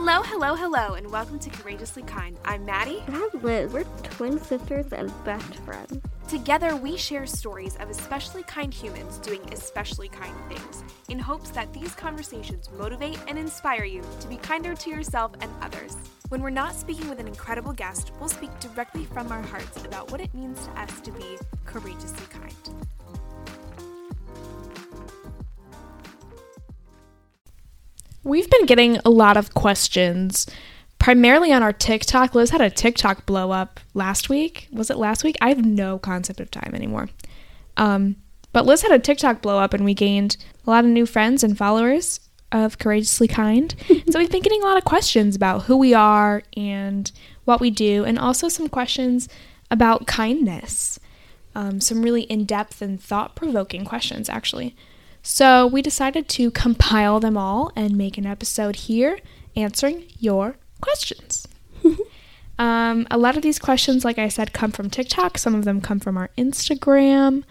Hello, hello, hello, and welcome to Courageously Kind. I'm Maddie. And I'm Liz. We're twin sisters and best friends. Together, we share stories of especially kind humans doing especially kind things in hopes that these conversations motivate and inspire you to be kinder to yourself and others. When we're not speaking with an incredible guest, we'll speak directly from our hearts about what it means to us to be courageously kind. We've been getting a lot of questions, primarily on our TikTok. Liz had a TikTok blow up last week. Was it last week? I have no concept of time anymore. Um, but Liz had a TikTok blow up, and we gained a lot of new friends and followers of Courageously Kind. so we've been getting a lot of questions about who we are and what we do, and also some questions about kindness. Um, some really in depth and thought provoking questions, actually. So we decided to compile them all and make an episode here answering your questions. um, a lot of these questions, like I said, come from TikTok, some of them come from our Instagram.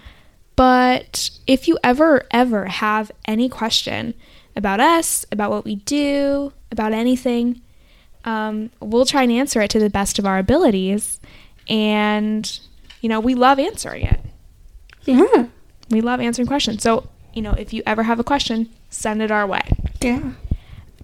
But if you ever, ever have any question about us, about what we do, about anything, um, we'll try and answer it to the best of our abilities. And, you know, we love answering it. Yeah. We love answering questions. So, you know, if you ever have a question, send it our way. Yeah.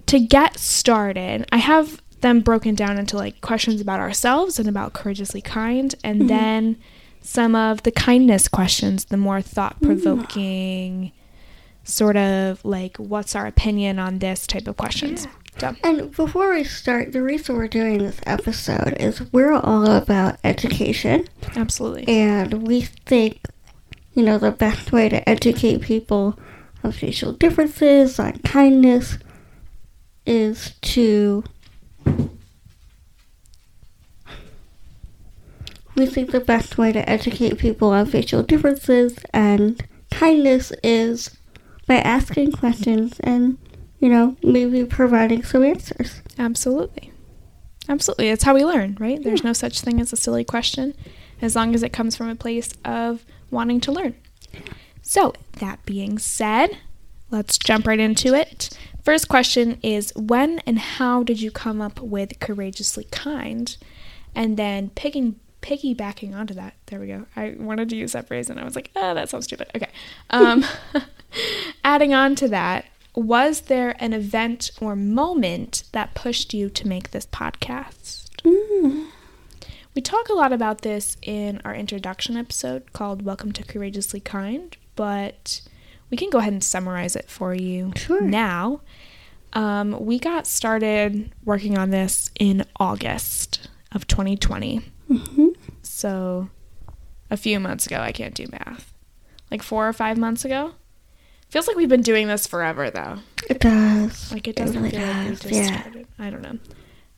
To get started, I have them broken down into like questions about ourselves and about courageously kind, and Mm-hmm. then some of the kindness questions, the more thought provoking, sort of like what's our opinion on this type of questions. So, And before we start, the reason we're doing this episode is we're all about education. absolutely. And we think, you know, the best way to educate people on facial differences, on kindness, is to. We think the best way to educate people on facial differences and kindness is by asking questions and, you know, maybe providing some answers. Absolutely. Absolutely. It's how we learn, right? There's no such thing as a silly question as long as it comes from a place of wanting to learn. So, that being said, let's jump right into it. First question is When and how did you come up with Courageously Kind? And then picking, piggybacking onto that, there we go. I wanted to use that phrase and I was like, oh, that sounds stupid. Okay. Um, adding on to that, was there an event or moment that pushed you to make this podcast? We talk a lot about this in our introduction episode called Welcome to Courageously Kind, but we can go ahead and summarize it for you Sure. now. Um, we got started working on this in August of 2020. Mm-hmm. So a few months ago, I can't do math. Like four or five months ago. Feels like we've been doing this forever though. It does. Like it doesn't really feel like we does, just yeah. started. I don't know.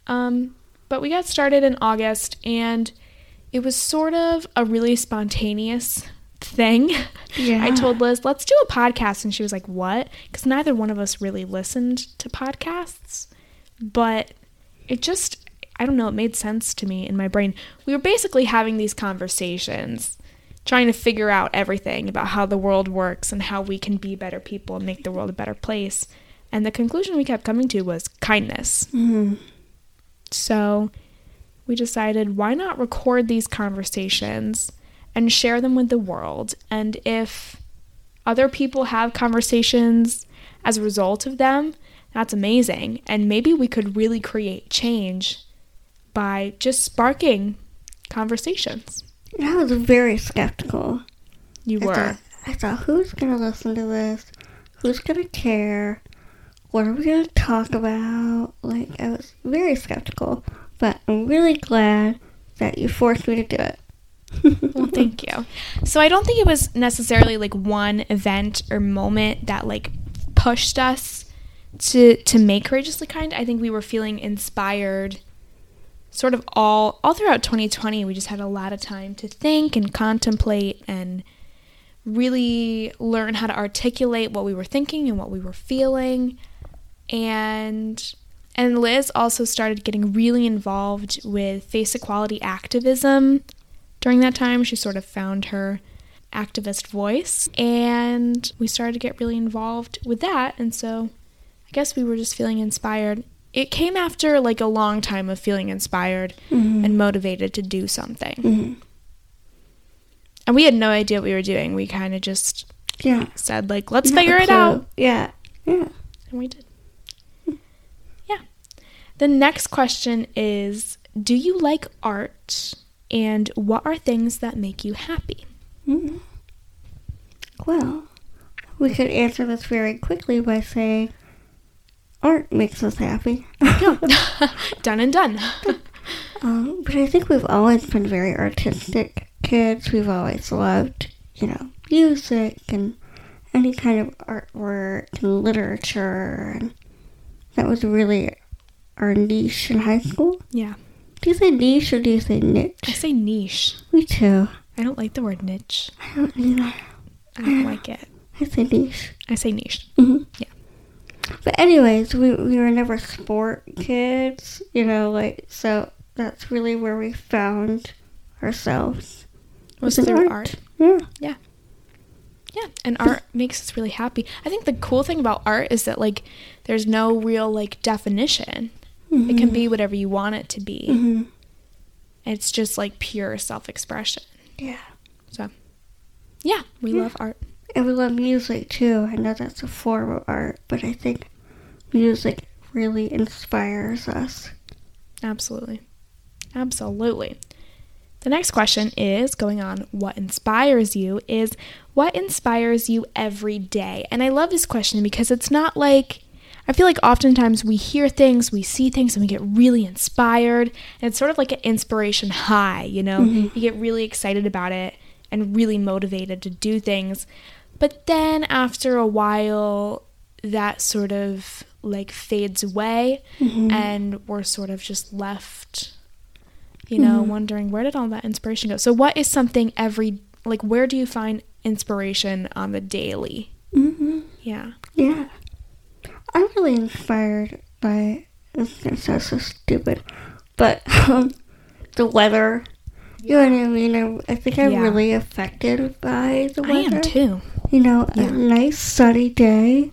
Um, but we got started in August, and it was sort of a really spontaneous thing. Yeah. I told Liz, "Let's do a podcast," and she was like, "What?" Because neither one of us really listened to podcasts, but it just. I don't know, it made sense to me in my brain. We were basically having these conversations, trying to figure out everything about how the world works and how we can be better people and make the world a better place. And the conclusion we kept coming to was kindness. Mhm. So we decided why not record these conversations and share them with the world? And if other people have conversations as a result of them, that's amazing. And maybe we could really create change by just sparking conversations. I was very skeptical. You I were. thought, I thought, who's gonna listen to this? Who's gonna care? What are we gonna talk about? Like, I was very skeptical, but I'm really glad that you forced me to do it. Well, thank you. So I don't think it was necessarily like one event or moment that like pushed us to to make courageously kind. I think we were feeling inspired sort of all all throughout 2020. We just had a lot of time to think and contemplate and really learn how to articulate what we were thinking and what we were feeling. And and Liz also started getting really involved with face equality activism during that time. She sort of found her activist voice and we started to get really involved with that. And so I guess we were just feeling inspired it came after like a long time of feeling inspired Mhm. and motivated to do something. Mhm. And we had no idea what we were doing. We kind of just Yeah. said like, let's Not figure it out. Yeah. Yeah. And we did. The next question is Do you like art? And what are things that make you happy? Mhm. Well, we could answer this very quickly by saying art makes us happy. done and done. Um, but I think we've always been very artistic kids. We've always loved, you know, music and any kind of artwork and literature. And that was really our niche in high school. yeah. Do you say niche or do you say niche? I say niche. Me too. I don't like the word niche. I don't either. I don't like it. I say niche. I say niche. hmm Yeah. But anyways, we we were never sport kids, you know, like so that's really where we found ourselves. Was through art. Yeah. Yeah. Yeah, and art makes us really happy. I think the cool thing about art is that like there's no real like definition. It can be whatever you want it to be. hmm It's just like pure self-expression. Yeah. So, yeah, we Yeah. love art. And we love music too. I know that's a form of art, but I think music really inspires us. Absolutely. Absolutely. The next question is going on what inspires you is what inspires you every day? And I love this question because it's not like I feel like oftentimes we hear things, we see things, and we get really inspired. And it's sort of like an inspiration high, you know? Mm-hmm. You get really excited about it and really motivated to do things. But then after a while, that sort of like fades away mm-hmm. and we're sort of just left you know mm-hmm. wondering where did all that inspiration go so what is something every like where do you find inspiration on the daily hmm yeah Yeah. I'm really inspired by this is gonna sound so stupid, but um, the weather. You know what I mean? I, I think I'm Yeah. really affected by the i weather. am too You know, Yeah. a nice sunny day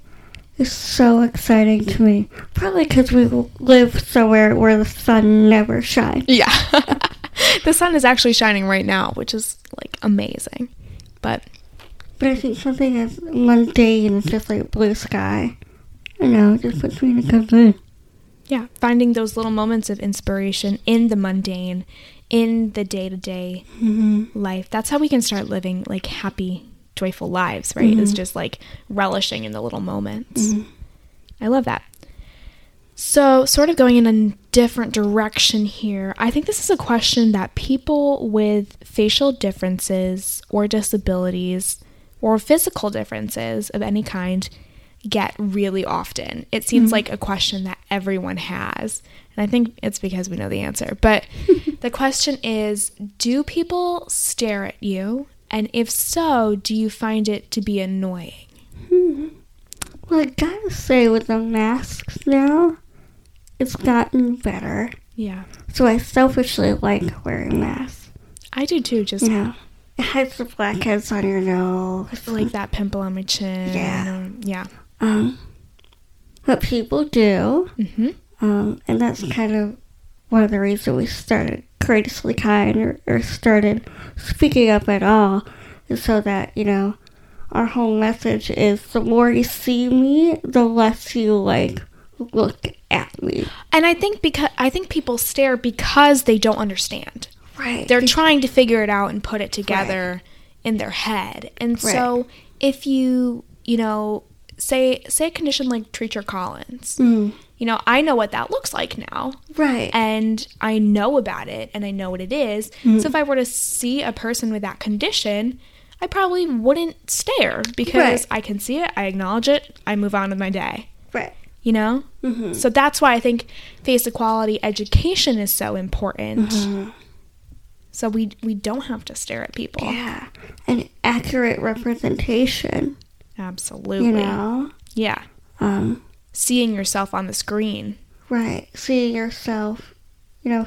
is so exciting to me. Probably because we live somewhere where the sun never shines. yeah the sun is actually shining right now which is like amazing but But I think something as mundane as just like blue sky, you know, just puts me in a good mood. yeah finding those little moments of inspiration in the mundane in the day-to-day hmm life. That's how we can start living like happy joyful lives right? Is just like relishing in the little moments. I love that. So sort of going in a different direction here i think this is a question that people with facial differences or disabilities or physical differences of any kind get really often. It seems mm-hmm. like a question that everyone has. And i think it's because we know the answer. But the question is do people stare at you? And if so do you find it to be annoying? Hmm. Well, I gotta say, with the masks now, it's gotten better. yeah. So I selfishly like wearing masks. i do too just know, it hides the blackheads on your nose. I feel like that pimple on my chin. Yeah. yeah Um, but people do, hmm um, and that's kind of one of the reasons we started courageously kind or, or started speaking up at all, is so that you know, our whole message is the more you see me, the less you like look at me. and i think because i think people stare because they don't understand Right. they're trying to figure it out and put it together in their head. And so if you, you know, say say a condition like Treacher Collins, Mm, you know, I know what that looks like now. right. And I know about it and I know what it is. So if I were to see a person with that condition, I probably wouldn't stare because Right. I can see it, I acknowledge it, I move on with my day. right. You know? Mm-hmm. So that's why I think face equality education is so important. Mm-hmm. So we we don't have to stare at people. Yeah. An accurate representation, Absolutely. you know? Yeah. Um, Seeing yourself on the screen. right. Seeing yourself, you know,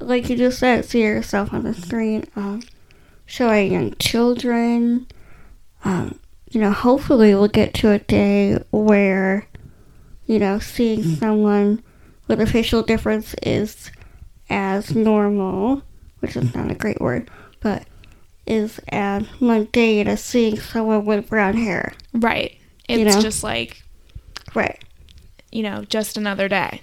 like you just said, see yourself on the screen, um, showing young children. Um, you know, hopefully we'll get to a day where, you know, seeing someone with a facial difference is as normal, which is not a great word, but is as mundane as seeing someone with brown hair. Right. It's You know? just like, Right. you know, just another day.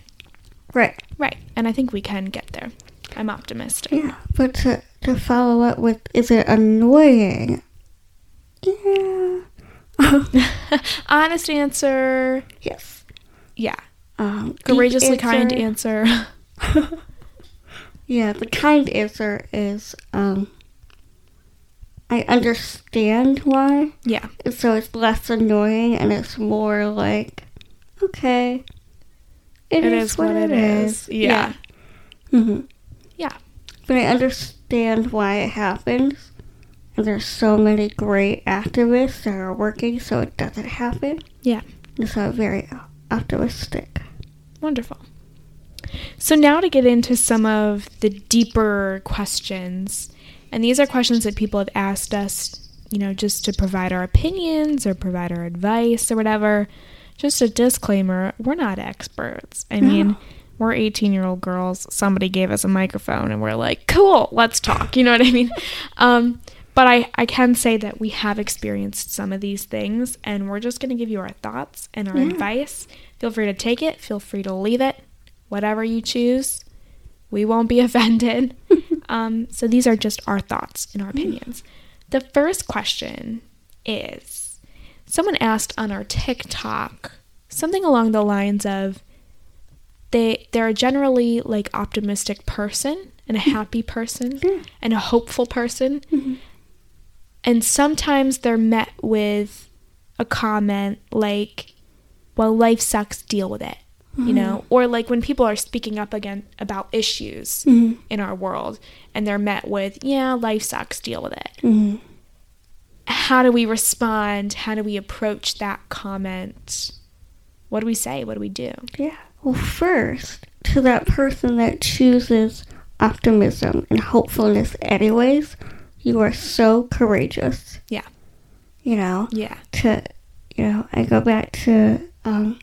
Right. Right. And I think we can get there. I'm optimistic. Yeah. But to, to follow up with, is it annoying? Yeah. Honest answer. yes. Yeah. Um, Courageously kind answer. Yeah, the kind answer is um, I understand why. yeah. So it's less annoying and it's more like, okay, It is what it is. Yeah. hmm Yeah. But I understand why it happens. And there's so many great activists that are working so it doesn't happen. Yeah. And so I'm very optimistic. Wonderful. So now to get into some of the deeper questions. And these are questions that people have asked us, you know, just to provide our opinions or provide our advice or whatever. Just a disclaimer, we're not experts. I mean, we're 18-year-old girls. Somebody gave us a microphone and we're like, "Cool, let's talk." You know what I mean? Um but I, I can say that we have experienced some of these things, and we're just going to give you our thoughts and our Yeah. advice. Feel free to take it, feel free to leave it, whatever you choose. We won't be offended. um, so these are just our thoughts and our mm. opinions. The first question is someone asked on our TikTok something along the lines of they they're a generally like optimistic person and a mm. happy person and a hopeful person. Mm-hmm. And sometimes they're met with a comment like, well, life sucks, deal with it. You know, or like when people are speaking up again about issues Mhm. in our world and they're met with, yeah, life sucks, deal with it. hmm How do we respond? How do we approach that comment? What do we say? What do we do? Yeah. Well, first, to that person that chooses optimism and hopefulness anyways, you are so courageous. Yeah. You know, Yeah. to, you know, I go back to um,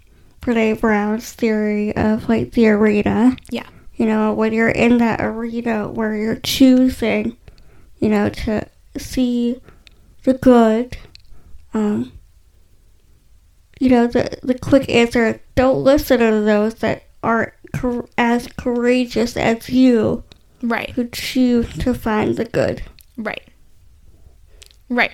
Brene Brown's theory of like the arena. Yeah. You know, when you're in that arena where you're choosing, you know, to see the good, um, you know, the, the quick answer don't listen to those that aren't cour- as courageous as you Right. who choose to find the good. Right. Right.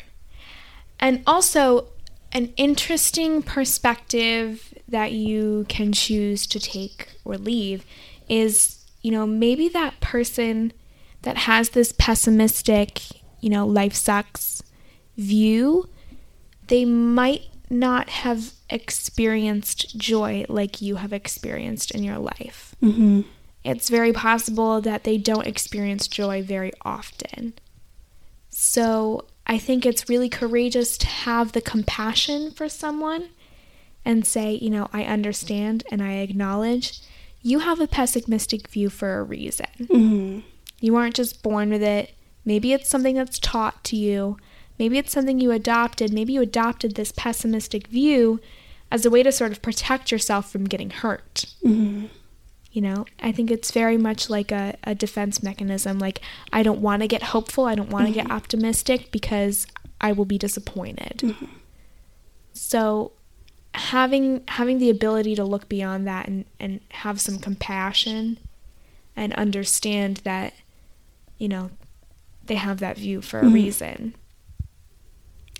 And also, an interesting perspective that you can choose to take or leave is, you know, maybe that person that has this pessimistic, you know, life sucks view, they might not have experienced joy like you have experienced in your life Mm-hmm. it's very possible that they don't experience joy very often. So I think it's really courageous to have the compassion for someone and say, you know, I understand and I acknowledge you have a pessimistic view for a reason. Mm-hmm. You aren't just born with it. Maybe it's something that's taught to you. Maybe it's something you adopted. Maybe you adopted this pessimistic view as a way to sort of protect yourself from getting hurt. Mm-hmm. You know, I think it's very much like a, a defense mechanism. Like, I don't want to get hopeful. I don't want to get optimistic because I will be disappointed. So, having having the ability to look beyond that and, and have some compassion and understand that, you know, they have that view for a Mhm. reason.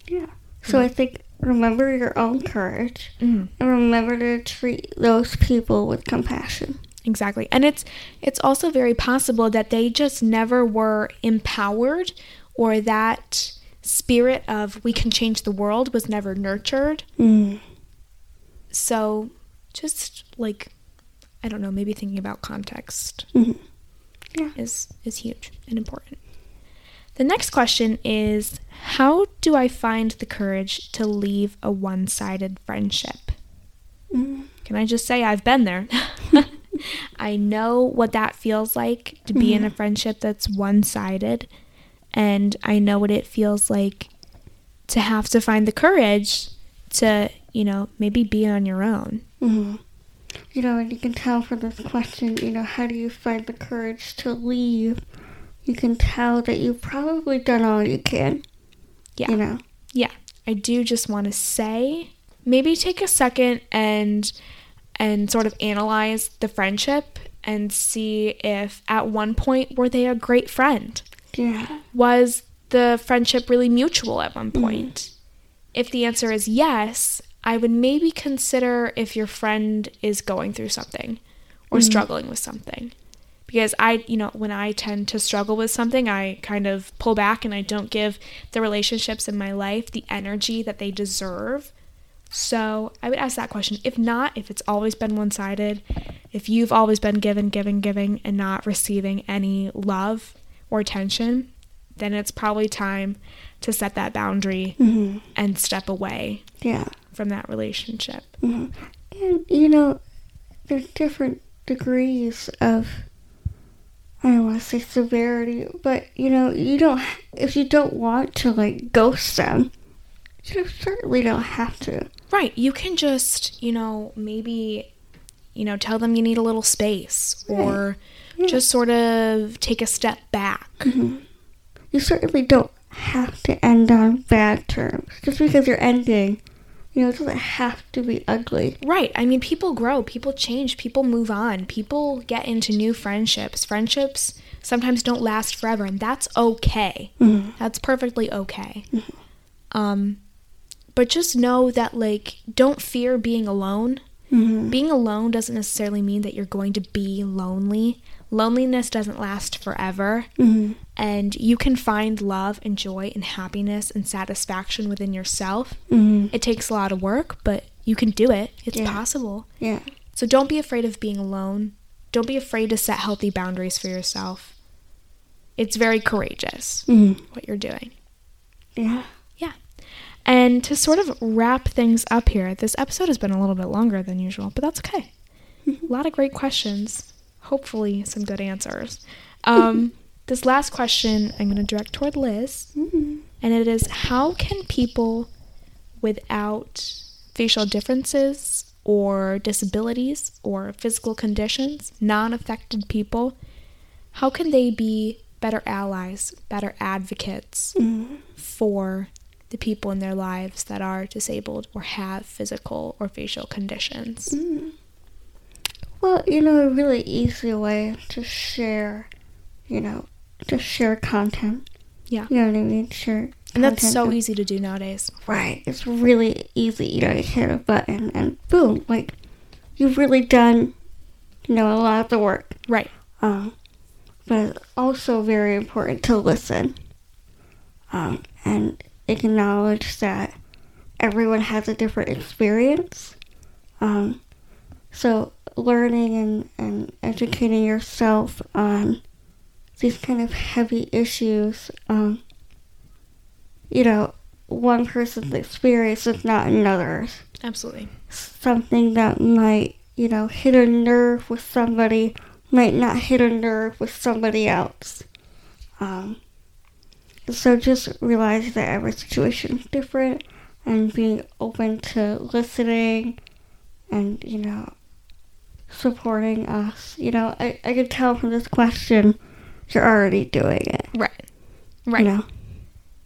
Yeah. So I think remember your own courage Mm. and remember to treat those people with compassion. Exactly. And it's it's also very possible that they just never were empowered or that spirit of we can change the world was never nurtured. Mm. So just like I don't know, maybe thinking about context Mhm. Yeah. is is huge and important. The next question is how do I find the courage to leave a one-sided friendship? Mm. Can I just say I've been there? I know what that feels like to be in a friendship that's one sided. And I know what it feels like to have to find the courage to, you know, maybe be on your own. Mhm. you know, and you can tell from this question, you know, how do you find the courage to leave? You can tell that you've probably done all you can. Yeah. You know. yeah i do just want to say maybe take a second and and sort of analyze the friendship and see if at one point were they a great friend. Yeah. was the friendship really mutual at one mm-hmm. point? If the answer is yes i would maybe consider if your friend is going through something or mm-hmm. struggling with something. Because I, you know, when I tend to struggle with something, I kind of pull back and I don't give the relationships in my life the energy that they deserve. So I would ask that question. If not, if it's always been one sided, if you've always been giving, giving, giving, and not receiving any love or attention, then it's probably time to set that boundary Mm-hmm. and step away Yeah. from that relationship. And you know, there's different degrees of I don't want to say severity, but you know, you don't if you don't want to like ghost them, you certainly don't have to. Right. You can just, you know, maybe, you know, tell them you need a little space or Yeah. just sort of take a step back. Mm-hmm. You certainly don't have to end on bad terms just because you're ending. You know, it doesn't have to be ugly. Right. I mean, people grow, people change, people move on, people get into new friendships. Friendships sometimes don't last forever, and that's okay. Mm-hmm. That's perfectly okay. Mm-hmm. Um, but just know that, like, don't fear being alone. Mm-hmm. Being alone doesn't necessarily mean that you're going to be lonely. Loneliness doesn't last forever. Mm-hmm. And you can find love and joy and happiness and satisfaction within yourself. Mm-hmm. It takes a lot of work, but you can do it. It's Yeah. possible. Yeah. So don't be afraid of being alone. Don't be afraid to set healthy boundaries for yourself. It's very courageous Mm. what you're doing. Yeah. Yeah. And to sort of wrap things up here, this episode has been a little bit longer than usual, but that's okay. a lot of great questions. Hopefully, some good answers. Um, this last question I'm going to direct toward Liz, Mm-hmm. and it is How can people without facial differences or disabilities or physical conditions, non affected people, how can they be better allies, better advocates Mm-hmm. for the people in their lives that are disabled or have physical or facial conditions? Well, you know, a really easy way to share, you know, to share content. Yeah. You know what I mean? Share. And that's so easy to do nowadays. Right. It's really easy. You know, you hit a button and boom, like you've really done, you know, a lot of the work. Right. Um, but it's also very important to listen. Um, and acknowledge that everyone has a different experience. Um, so learning and, and educating yourself on these kind of heavy issues, um, you know, one person's experience is not another's. Absolutely. Something that might, you know, hit a nerve with somebody might not hit a nerve with somebody else. Um, so just realize that every situation is different and being open to listening and, you know, supporting us. You know, I, I can tell from this question you're already doing it. Right. Right. You know?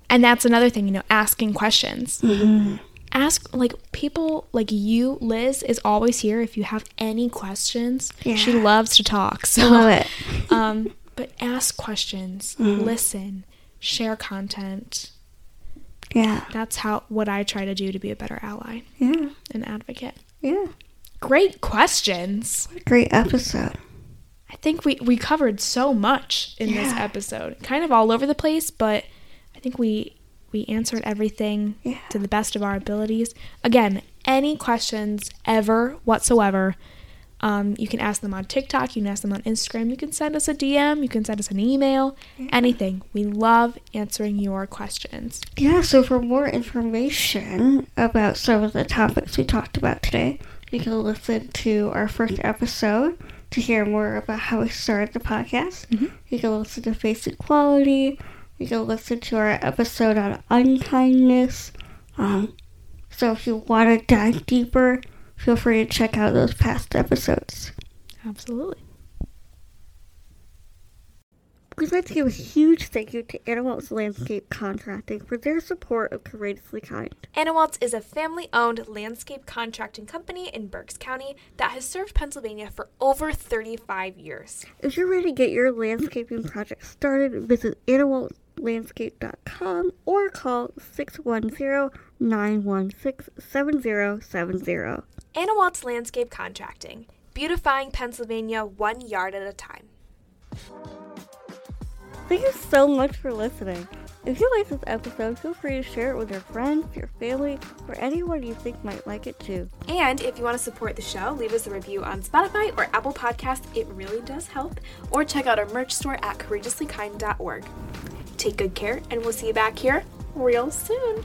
And that's another thing, you know, asking questions. Mm-hmm. Ask, like, people like you, Liz, is always here if you have any questions. Yeah. She loves to talk. So, I love it. um, but ask questions, listen, share content. Yeah. That's how what I try to do to be a better ally Yeah. and advocate. Yeah. Great questions. What a great episode. I think we, we covered so much in this episode. Kind of all over the place, but I think we we answered everything Yeah. to the best of our abilities. Again, any questions ever whatsoever, um, you can ask them on TikTok, you can ask them on Instagram, you can send us a DM, you can send us an email, anything. We love answering your questions. Yeah, so for more information about some of the topics we talked about today, you can listen to our first episode to hear more about how we started the podcast. You can listen to Face Equality. You can listen to our episode on unkindness. Um, so if you want to dive deeper, feel free to check out those past episodes. Absolutely. We'd like to give a huge thank you to Anawalt's Landscape Contracting for their support of Courageously Kind. Anawalt's is a family owned landscape contracting company in Berks County that has served Pennsylvania for over 35 years. If you're ready to get your landscaping project started, visit anawaltlandscape.com or call 610 916 7070. Anawalt's Landscape Contracting, beautifying Pennsylvania one yard at a time. Thank you so much for listening. If you like this episode, feel free to share it with your friends, your family, or anyone you think might like it too. And if you want to support the show, leave us a review on Spotify or Apple Podcasts. It really does help. Or check out our merch store at courageouslykind.org. Take good care, and we'll see you back here real soon.